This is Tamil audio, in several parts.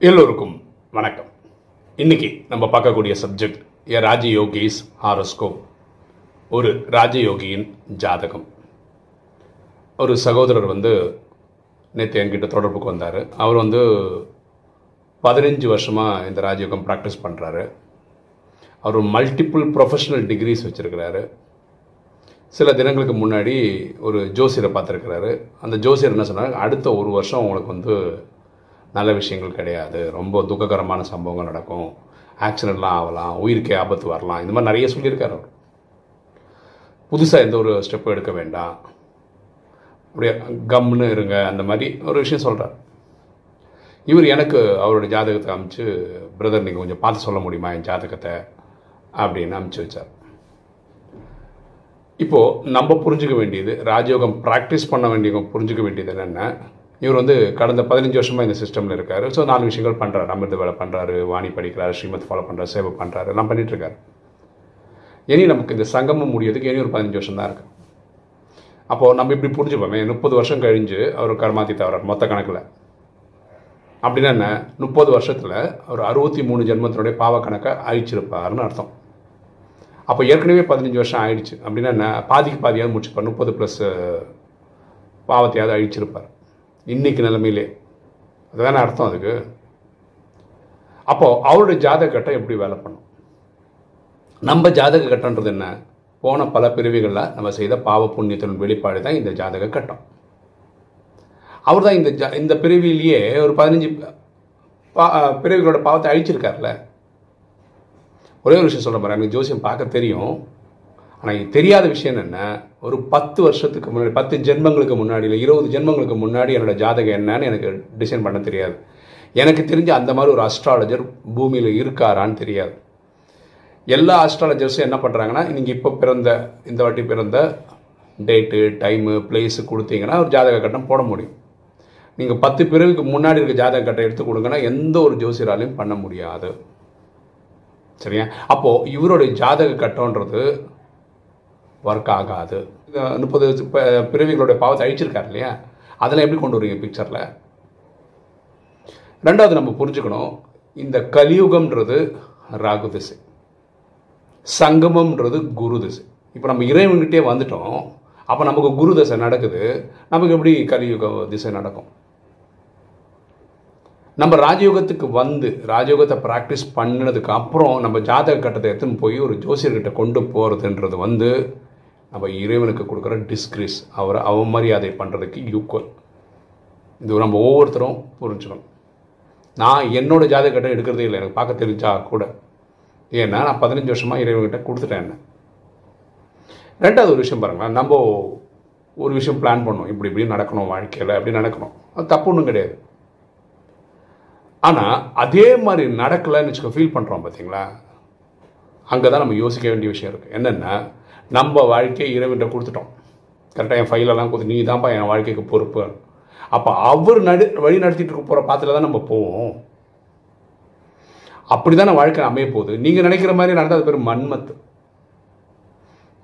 எல்லோருக்கும் வணக்கம். இன்னைக்கு நம்ம பார்க்கக்கூடிய சப்ஜெக்ட் ஏ ராஜயோகிஸ் ஹாரோஸ்கோப் ஒரு ராஜயோகியின் ஜாதகம். ஒரு சகோதரர் வந்து நேற்று என்கிட்ட தொடர்புக்கு வந்தார். அவர் வந்து பதினஞ்சு வருஷமாக இந்த ராஜயோகம் ப்ராக்டிஸ் பண்ணுறாரு அவர் மல்டிப்புள் ப்ரொஃபஷனல் டிகிரிஸ் வச்சுருக்கிறாரு. சில தினங்களுக்கு முன்னாடி ஒரு ஜோசியரை பார்த்துருக்கிறாரு. அந்த ஜோசியர் என்ன சொன்னாங்க அடுத்த ஒரு வருஷம் உங்களுக்கு வந்து நல்ல விஷயங்கள் கிடையாது. ரொம்ப துக்ககரமான சம்பவங்கள் நடக்கும். ஆக்சிடெண்ட்லாம் ஆகலாம். உயிருக்கே ஆபத்து வரலாம். இந்த மாதிரி நிறைய சொல்லியிருக்காரு அவர். புதுசாக எந்த ஒரு ஸ்டெப்பும் எடுக்க வேண்டாம். அப்படியே கம்னு இருங்க. அந்த மாதிரி ஒரு விஷயம் சொல்கிறார் இவர் எனக்கு அவருடைய ஜாதகத்தை அமைச்சு பிரதர் நீங்கள் கொஞ்சம் பார்த்து சொல்ல முடியுமா? என் ஜாதகத்தை? அப்படின்னு அமுச்சு வச்சார். இப்போது நம்ம புரிஞ்சுக்க வேண்டியது ராஜயோகம் ப்ராக்டிஸ் பண்ண வேண்டியவங்க புரிஞ்சுக்க வேண்டியது என்னென்ன இவர் வந்து கடந்த பதினஞ்சு வருஷமாக இந்த சிஸ்டமில் இருக்கார். ஸோ நாலு விஷயங்கள் பண்ணுறாரு அமிர்த வேலை பண்ணுறாரு வாணி படிக்கிறாரு ஸ்ரீமத் ஃபாலோ பண்ணுறாரு சேவை பண்ணுறாரு எல்லாம் பண்ணிகிட்ருக்காரு இனி நமக்கு இந்த சங்கமம் முடியறதுக்கு இனி ஒரு பதினஞ்சு வருஷம் தான் இருக்குது அப்போது நம்ம இப்படி புரிஞ்சுப்போமே முப்பது வருஷம் கழிஞ்சு அவர் கர்மாத்தி தவறார் மொத்த கணக்கில். அப்படின்னா என்ன? முப்பது வருஷத்தில் அவர் அறுபத்தி மூணு ஜென்மத்தினுடைய பாவ கணக்கை அழிச்சிருப்பாருன்னு அர்த்தம். அப்போ ஏற்கனவே பதினஞ்சு வருஷம் ஆயிடுச்சு. அப்படின்னா என்ன? பாதிக்கு பாதியாவது முடிச்சுப்பார். முப்பது ப்ளஸ் பாவத்தையாவது அழிச்சிருப்பார். இன்னைக்கு நிலைமையிலே. அதுதானே அர்த்தம் அதுக்கு? அப்போது அவருடைய ஜாதக கட்டம் எப்படி வேலை பண்ணும்? நம்ம ஜாதக கட்டன்றது என்ன? போன பல பிரிவுகளில் நம்ம செய்த பாவ புண்ணியத்தின் வெளிப்பாடு தான் இந்த ஜாதக கட்டம். அவர் தான் இந்த ஜா இந்த பிரிவிலேயே ஒரு பதினஞ்சு பா பிரிவுகளோட பாவத்தை அழிச்சிருக்கார்ல ஒரே ஒரு விஷயம் சொல்ல போகிறேன் எனக்கு ஜோசியம் பார்க்க தெரியும். ஆனால் தெரியாத விஷயம் என்ன? ஒரு பத்து வருஷத்துக்கு முன்னாடி பத்து ஜென்மங்களுக்கு முன்னாடி இல்லை இருபது ஜென்மங்களுக்கு முன்னாடி என்னோட ஜாதகம் என்னன்னு எனக்கு டிசைன் பண்ண தெரியாது. எனக்கு தெரிஞ்ச அந்த மாதிரி ஒரு அஸ்ட்ராலஜர் பூமியில் இருக்காரான்னு தெரியாது. எல்லா அஸ்ட்ராலஜர்ஸும் என்ன பண்ணுறாங்கன்னா நீங்கள் இப்போ பிறந்த இந்த வாட்டி பிறந்த டேட்டு டைமு பிளேஸு கொடுத்தீங்கன்னா ஒரு ஜாதக கட்டம் போட முடியும். நீங்கள் பத்து பிறகுக்கு முன்னாடி இருக்க ஜாதக கட்டம் எடுத்து கொடுங்கன்னா எந்த ஒரு ஜோசியராலையும் பண்ண முடியாது. சரியா? அப்போது இவருடைய ஜாதக கட்டன்றது ஒர்க் ஆகாது. முப்பது பிறவிகளுடைய பாவத்தை அழிச்சிருக்காரு இல்லையா? அதெல்லாம் எப்படி கொண்டு வருவீங்க பிக்சரில் ரெண்டாவது நம்ம புரிஞ்சுக்கணும் இந்த கலியுகம்ன்றது ராகு திசை. சங்கமம்ன்றது குரு திசை. இப்போ நம்ம இறைவன்கிட்டே வந்துட்டோம் அப்போ நமக்கு குரு திசை நடக்குது நமக்கு எப்படி கலியுக திசை நடக்கும்? நம்ம ராஜயோகத்துக்கு வந்து ராஜயோகத்தை ப்ராக்டிஸ் பண்ணினதுக்கு அப்புறம் நம்ம ஜாதக கட்டத்தை எடுத்துன்னு போய் ஒரு ஜோசியர்கிட்ட கொண்டு போகிறதுன்றது வந்து நம்ம இறைவனுக்கு கொடுக்குற டிஸ்கிரேஸ் அவரை அவமரியாதை பண்ணுறதுக்கு ஈக்குவல் இது நம்ம ஒவ்வொருத்தரும் புரிஞ்சுக்கணும். நான் என்னோடய ஜாதகத்தை எடுக்கிறதே இல்லை. எனக்கு பார்க்க தெரிஞ்சா கூட. ஏன்னா நான் பதினஞ்சு வருஷமாக இறைவன்கிட்ட கொடுத்துட்டேன் என்ன? ரெண்டாவது ஒரு விஷயம் பாருங்களேன். நம்ம ஒரு விஷயம் பிளான் பண்ணோம் இப்படி இப்படி நடக்கணும் வாழ்க்கையில் அப்படி நடக்கணும். அது தப்பு ஒன்றும் கிடையாது. ஆனால் அதே மாதிரி நடக்கலைன்னு வச்சுக்க ஃபீல் பண்ணுறோம் பார்த்தீங்களா அங்கே தான் நம்ம யோசிக்க வேண்டிய விஷயம் இருக்குது என்னென்னா நம்ம வாழ்க்கையை இறைவன்கிட்ட கொடுத்துட்டோம். கரெக்டாக என் ஃபைலெல்லாம் கொடுத்து நீ தான்ப்பா என் வாழ்க்கைக்கு பொறுப்பு. அப்போ அவர் நடு வழி நடத்திட்டு இருக்க போகிற பாத்தில் தான் நம்ம போவோம். அப்படி தான் வாழ்க்கை அமைய போகுது. நீங்கள் நினைக்கிற மாதிரி நடந்தால் அது பேர் மண்மத்து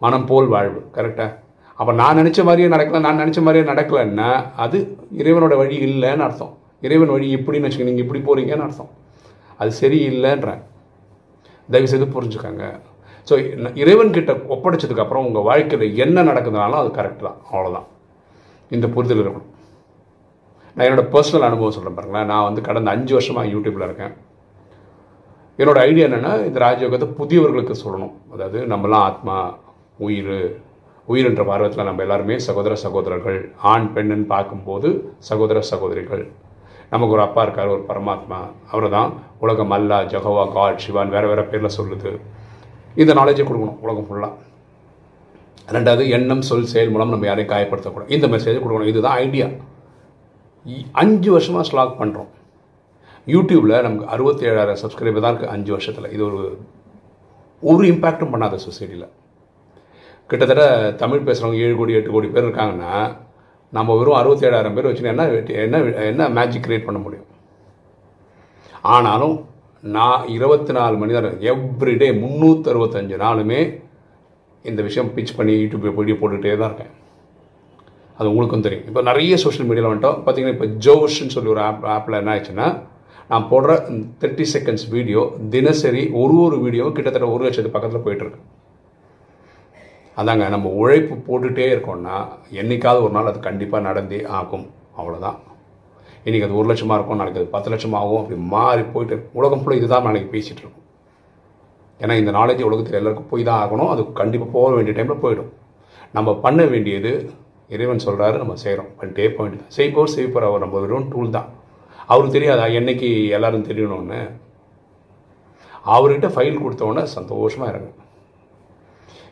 மனம் போல் வாழ்வு கரெக்டாக அப்போ நான் நினச்ச மாதிரியே நடக்கல நான் நினச்ச மாதிரியே நடக்கலைன்னா அது இறைவனோட வழி இல்லைன்னு அர்த்தம். இறைவன் வழி இப்படின்னு வச்சுக்கோங்க நீங்கள் இப்படி போகிறீங்கன்னு அர்த்தம். அது சரியில்லைன்றேன் தயவுசெய்து புரிஞ்சுக்கோங்க. ஸோ இறைவன் கிட்ட ஒப்படைச்சதுக்கு அப்புறம் உங்கள் வாழ்க்கையில் என்ன நடக்குதுனாலும் அது கரெக்ட் தான். அவ்வளோதான் இந்த புரிதல் இருக்கணும். நான் என்னோடய பர்சனல் அனுபவம் சொல்கிறேன் பாருங்களேன். நான் வந்து கடந்த அஞ்சு வருஷமாக யூடியூப்பில் இருக்கேன். என்னோட ஐடியா என்னென்னா இந்த ராஜயோகத்தை புதியவர்களுக்கு சொல்லணும். அதாவது நம்மலாம் ஆத்மா உயிர் உயிர் என்ற பார்வத்தில் நம்ம எல்லாருமே சகோதர சகோதரர்கள் ஆண் பெண்ணுன்னு பார்க்கும்போது சகோதர சகோதரிகள். நமக்கு ஒரு அப்பா இருக்கார் ஒரு பரமாத்மா. அவர் தான் உலகம் அல்லா ஜகவா காட் சிவான் வேறு வேறு பேரில் சொல்லுது. இந்த நாலேஜை கொடுக்கணும் உலகம் ஃபுல்லாக ரெண்டாவது எண்ணம் சொல் செயல் மூலம் நம்ம யாரையும் காயப்படுத்தக்கூடாது. இந்த மெசேஜை கொடுக்கணும். இதுதான் ஐடியா அஞ்சு வருஷமாக ஸ்லாக் பண்ணுறோம் யூடியூப்பில் நமக்கு அறுபத்தி ஏழாயிரம் சப்ஸ்கிரைபர் தான் இருக்குது அஞ்சு வருஷத்தில். இது ஒரு ஒரு இம்பேக்டும் பண்ணாத சொசைட்டியில் கிட்டத்தட்ட தமிழ் பேசுகிறவங்க ஏழு கோடி எட்டு கோடி பேர் இருக்காங்கன்னா நம்ம வெறும் அறுபத்தி ஏழாயிரம் பேர் வச்சுன்னா என்ன என்ன என்ன மேஜிக் கிரியேட் பண்ண முடியும்? ஆனாலும் நான் இருபத்தி நாலு மணி நேரம் எவ்ரிடே முந்நூற்றி அறுபத்தஞ்சு நாளுமே இந்த விஷயம் பிச் பண்ணி யூடியூப் வீடியோ போட்டுகிட்டே தான் இருக்கேன். அது உங்களுக்கும் தெரியும். இப்போ நிறைய சோஷியல் மீடியாவில் வந்துட்டோம். பார்த்தீங்கன்னா இப்போ ஜோஷ்ன்னு சொல்லி ஒரு ஆப் ஆப்பில் என்ன ஆச்சுன்னா நான் போடுற தேர்ட்டி செகண்ட்ஸ் வீடியோ தினசரி ஒரு ஒரு வீடியோவும் கிட்டத்தட்ட ஒரு லட்சத்து பக்கத்தில் போயிட்டுருக்கு அதாங்க நம்ம உழைப்பு போட்டுகிட்டே இருக்கோம்னா என்னைக்காவது ஒரு நாள் அது கண்டிப்பாக நடந்தே ஆகும். அவ்வளோதான் இன்றைக்கி அது ஒரு லட்சமாக இருக்கும் நாளைக்கு அது பத்து லட்சம் ஆகும் அப்படி மாறி போயிட்டு உலகம் ஃபுல்லாக இதுதான் நாளைக்கு பேசிகிட்டு இருக்கும். ஏன்னா இந்த நாலேஜ் உலகத்தில் எல்லாருக்கும் போய் தான் ஆகணும். அது கண்டிப்பாக போக வேண்டிய டைமில் போயிடும். நம்ம பண்ண வேண்டியது இறைவன் சொல்கிறாரு நம்ம செய்கிறோம் பண்ணிட்டே போக வேண்டியது செய்போர் செய்ப்போர் அவர் நம்ம வெறும் டூல் தான். அவருக்கு தெரியாதா? என்னைக்கு எல்லோரும் தெரியணும்னு? அவர்கிட்ட ஃபைல் கொடுத்தோன்னே சந்தோஷமாக இருங்க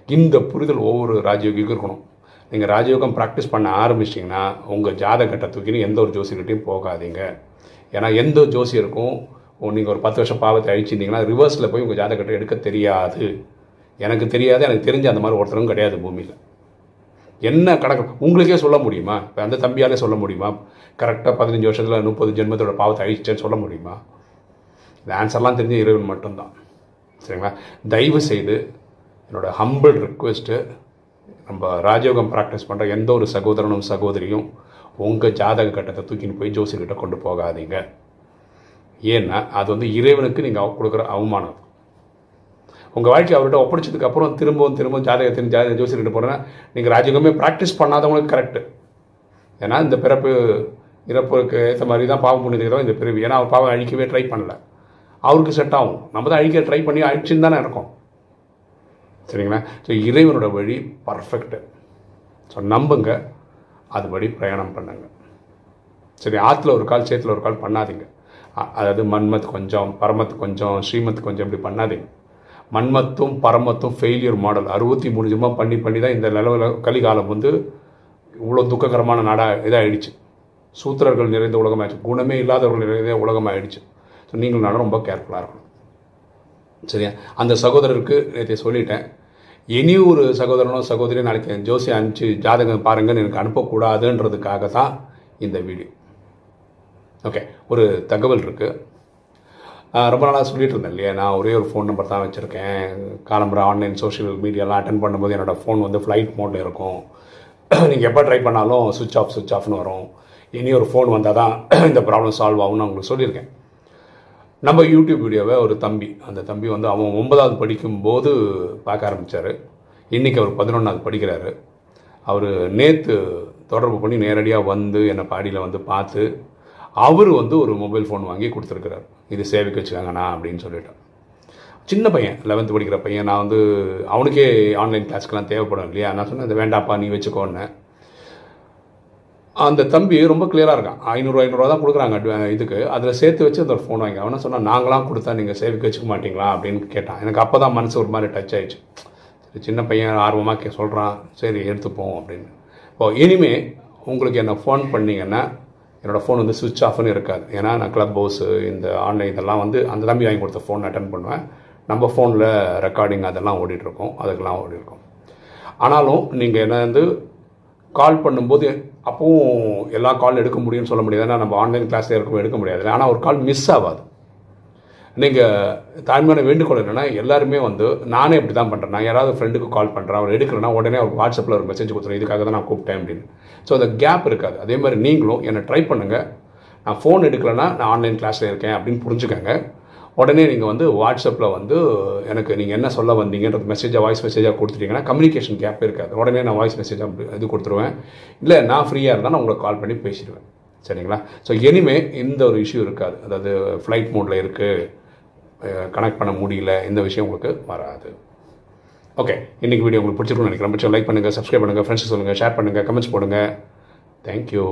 இந்த புரிதல் ஒவ்வொரு ராஜயோகிக்கும் இருக்கணும். நீங்கள் ராஜயோகம் ப்ராக்டிஸ் பண்ண ஆரம்பிச்சிட்டிங்கன்னா உங்கள் ஜாதகத்தை தூக்கின்னு எந்த ஒரு ஜோசியர்கிட்டையும் போகாதீங்க. ஏன்னா எந்த ஜோசியருக்கும் நீங்கள் ஒரு பத்து வருஷம் பாவத்தை அழிச்சிருந்தீங்கன்னா ரிவர்ஸில் போய் உங்கள் ஜாதகத்தை எடுக்க தெரியாது. எனக்கு தெரியாது எனக்கு தெரிஞ்ச அந்த மாதிரி ஒருத்தரும் கிடையாது பூமியில். என்ன கணக்கு உங்களுக்கே சொல்ல முடியுமா? இப்போ அந்த தம்பியாலே சொல்ல முடியுமா? கரெக்டாக பதினஞ்சு வருஷத்தில் முப்பது ஜென்மத்தோட பாவத்தை அழிச்சிட்டேன்னு சொல்ல முடியுமா? இந்த ஆன்சர்லாம் தெரிஞ்ச இறைவன் மட்டும்தான். சரிங்களா? தயவு செய்து என்னோடய ஹம்பிள் ரிக்வெஸ்ட்டு நம்ம ராஜயோகம் ப்ராக்டிஸ் பண்ணுற எந்த ஒரு சகோதரனும் சகோதரியும் உங்கள் ஜாதக கட்டத்தை தூக்கின்னு போய் ஜோசியர்கிட்ட கொண்டு போகாதீங்க. ஏன்னா அது வந்து இறைவனுக்கு நீங்கள் கொடுக்குற அவமானம். உங்கள் வாழ்க்கை அவர்கிட்ட ஒப்படைச்சதுக்கு அப்புறம் திரும்பவும் திரும்பவும் ஜாதகத்தின் ஜாதக ஜோசியர்கிட்ட போகிறேன்னா நீங்கள் ராஜயோகமே ப்ராக்டிஸ் பண்ணாதவங்களுக்கு கரெக்டு ஏன்னா இந்த பிறப்பு இறப்புக்கு ஏற்ற மாதிரி தான் பாவம் பண்ணியிருக்கிறோம் இந்த பிறவி. ஏன்னா அவர் பாவம் அழிக்கவே ட்ரை பண்ணல. அவருக்கு செட் ஆகும். நம்ம தான் அழிக்க ட்ரை பண்ணி அழிச்சுன்னு தானே இருக்கோம். சரிங்களா? ஸோ இறைவனோட வழி பர்ஃபெக்டு ஸோ நம்புங்க. அதுபடி பிரயாணம் பண்ணுங்க. சரி ஆற்றுல ஒரு கால் சேத்துல ஒரு கால் பண்ணாதீங்க. அதாவது மன்மத் கொஞ்சம் பரமத்து கொஞ்சம் ஸ்ரீமத் கொஞ்சம் இப்படி பண்ணாதீங்க. மன்மத்தும் பரமத்தும் ஃபெயிலியர் மாடல் அறுபத்தி மூணு ஜமா பண்ணி பண்ணி தான் இந்த நிலவில் கலிகாலம் வந்து இவ்வளோ துக்ககரமான நாடாக இதாகிடுச்சு சூத்திரர்கள் நிறைந்த உலகமாகிடுச்சு குணமே இல்லாதவர்கள் நிறைந்த உலகமாகிடுச்சு ஸோ நீங்கள் நல்லா ரொம்ப கேர்ஃபுல்லாக இருக்கணும். சரியா? அந்த சகோதரருக்கு நேற்று சொல்லிட்டேன். இனி ஒரு சகோதரனோ சகோதரியோ நாளைக்கு ஜோசி அனுப்பிச்சு ஜாதகம் பாருங்கன்னு எனக்கு அனுப்பக்கூடாதுன்றதுக்காக தான் இந்த வீடியோ. ஓகே ஒரு தகவல் இருக்குது ரொம்ப நாளாக சொல்லிட்டு இருந்தேன் இல்லையா? நான் ஒரே ஒரு ஃபோன் நம்பர் தான் வச்சுருக்கேன். காலம்புற ஆன்லைன் சோஷியல் மீடியாலாம் அட்டன் பண்ணும்போது என்னோடய ஃபோன் வந்து ஃப்ளைட் மோடில் இருக்கும். நீங்கள் எப்போ ட்ரை பண்ணாலும் சுவிட்ச் ஆஃப் சுவிட்ச் ஆஃப்னு வரும். இனி ஒரு ஃபோன் வந்தால் தான் இந்த ப்ராப்ளம் சால்வ் ஆகும்னு உங்களுக்கு சொல்லியிருக்கேன். நம்ம யூடியூப் வீடியோவை ஒரு தம்பி அந்த தம்பி வந்து அவன் ஒன்பதாவது படிக்கும்போது பார்க்க ஆரம்பித்தார் இன்றைக்கி அவர் பதினொன்றாவது படிக்கிறாரு. அவர் நேற்று தொடர்பு பண்ணி நேரடியாக வந்து என்னை பாடியில் வந்து பார்த்து அவர் வந்து ஒரு மொபைல் ஃபோன் வாங்கி கொடுத்துருக்குறாரு. இது சேவைக்கு வச்சுக்காங்கண்ணா அப்படின்னு சொல்லிட்டேன் சின்ன பையன் லெவன்த்து படிக்கிற பையன். நான் வந்து அவனுக்கே ஆன்லைன் கிளாஸ்க்கெலாம் தேவைப்படும் இல்லையா? நான் சொன்னேன் இது வேண்டாப்பா நீ வச்சுக்கோன்னு. அந்த தம்பி ரொம்ப கிளியராக இருக்கான். ஐநூறு ஐநூறுரூவா தான் கொடுக்குறாங்க இதுக்கு. அதில் சேர்த்து வச்சு அந்த ஒரு ஃபோன் வாங்கி அவனை சொன்னால் நாங்களாம் கொடுத்தா நீங்கள் சேவிக்க வச்சுக்க மாட்டீங்களா? அப்படின்னு கேட்டான். எனக்கு அப்போ தான் மனசு ஒரு மாதிரி டச் ஆயிடுச்சு. சரி சின்ன பையன் ஆர்வமாக கே சொல்கிறான் சரி எடுத்துப்போம் அப்படின்னு. இப்போ இனிமே உங்களுக்கு என்ன ஃபோன் பண்ணிங்கன்னா என்னோடய ஃபோன் வந்து சுவிட்ச் ஆஃப்னு இருக்காது. ஏன்னா நான் க்ளப் ஹவுஸு இந்த ஆன்லைன் இதெல்லாம் வந்து அந்த தம்பி வாங்கி கொடுத்த ஃபோன் அட்டன் பண்ணுவேன். நம்ம ஃபோனில் ரெக்கார்டிங் அதெல்லாம் ஓடிட்டுருக்கோம் அதுக்கெல்லாம் ஓடிருக்கோம். ஆனாலும் நீங்கள் என்ன வந்து கால் பண்ணும்போது அப்பவும் எல்லா கால் எடுக்க முடியும்னு சொல்ல முடியாது. ஏன்னா நம்ம ஆன்லைன் கிளாஸில் இருக்கும் எடுக்க முடியாது. ஆனால் ஒரு கால் மிஸ் ஆகாது நீங்கள் தாய்மையான வேண்டுகோள் என்னென்னா எல்லாருமே வந்து நானே இப்படி தான் பண்ணுறேன் நான் யாராவது ஃப்ரெண்டுக்கு கால் பண்ணுறேன் அவர் எடுக்கிறேன்னா உடனே அவர் வாட்ஸ்அப்பில் ஒரு மெசேஜ் கொடுத்துறேன் இதுக்காக தான் நான் கூப்பிட்டேன் அப்படின்னு. ஸோ அந்த கேப் இருக்காது. அதே மாதிரி நீங்களும் என்னை ட்ரை பண்ணுங்கள் நான் ஃபோன் எடுக்கலைன்னா நான் ஆன்லைன் கிளாஸில் இருக்கேன் அப்படின்னு புரிஞ்சுக்கோங்க. உடனே நீங்கள் வந்து வாட்ஸ்அப்பில் வந்து எனக்கு நீங்கள் என்ன சொல்ல வந்தீங்கன்றது மெசேஜாக வாய்ஸ் மெசேஜாக கொடுத்துட்டீங்கன்னா கம்யூனிகேஷன் கேப் இருக்காது. உடனே நான் வாய்ஸ் மெசேஜாக இது கொடுத்துருவேன். இல்லை நான் ஃப்ரீயாக இருந்தால் நான் உங்களுக்கு கால் பண்ணி பேசிடுவேன். சரிங்களா? ஸோ எனிமே இந்த ஒரு இஷ்யூ இருக்காது. அதாவது ஃப்ளைட் மோடில் இருக்குது கனெக்ட் பண்ண முடியல. இந்த விஷயம் உங்களுக்கு வராது. ஓகே இன்றைக்கி வீடியோ உங்களுக்கு பிடிச்சிருக்கும்னு நினைக்கிறேன். பிடிச்ச லைக் பண்ணுங்கள் சப்ஸ்கிரைப் பண்ணுங்கள் ஃப்ரெண்ட்ஸ் சொல்லுங்கள் ஷேர் பண்ணுங்கள் கமெண்ட்ஸ் போடுங்கள் தேங்க்யூ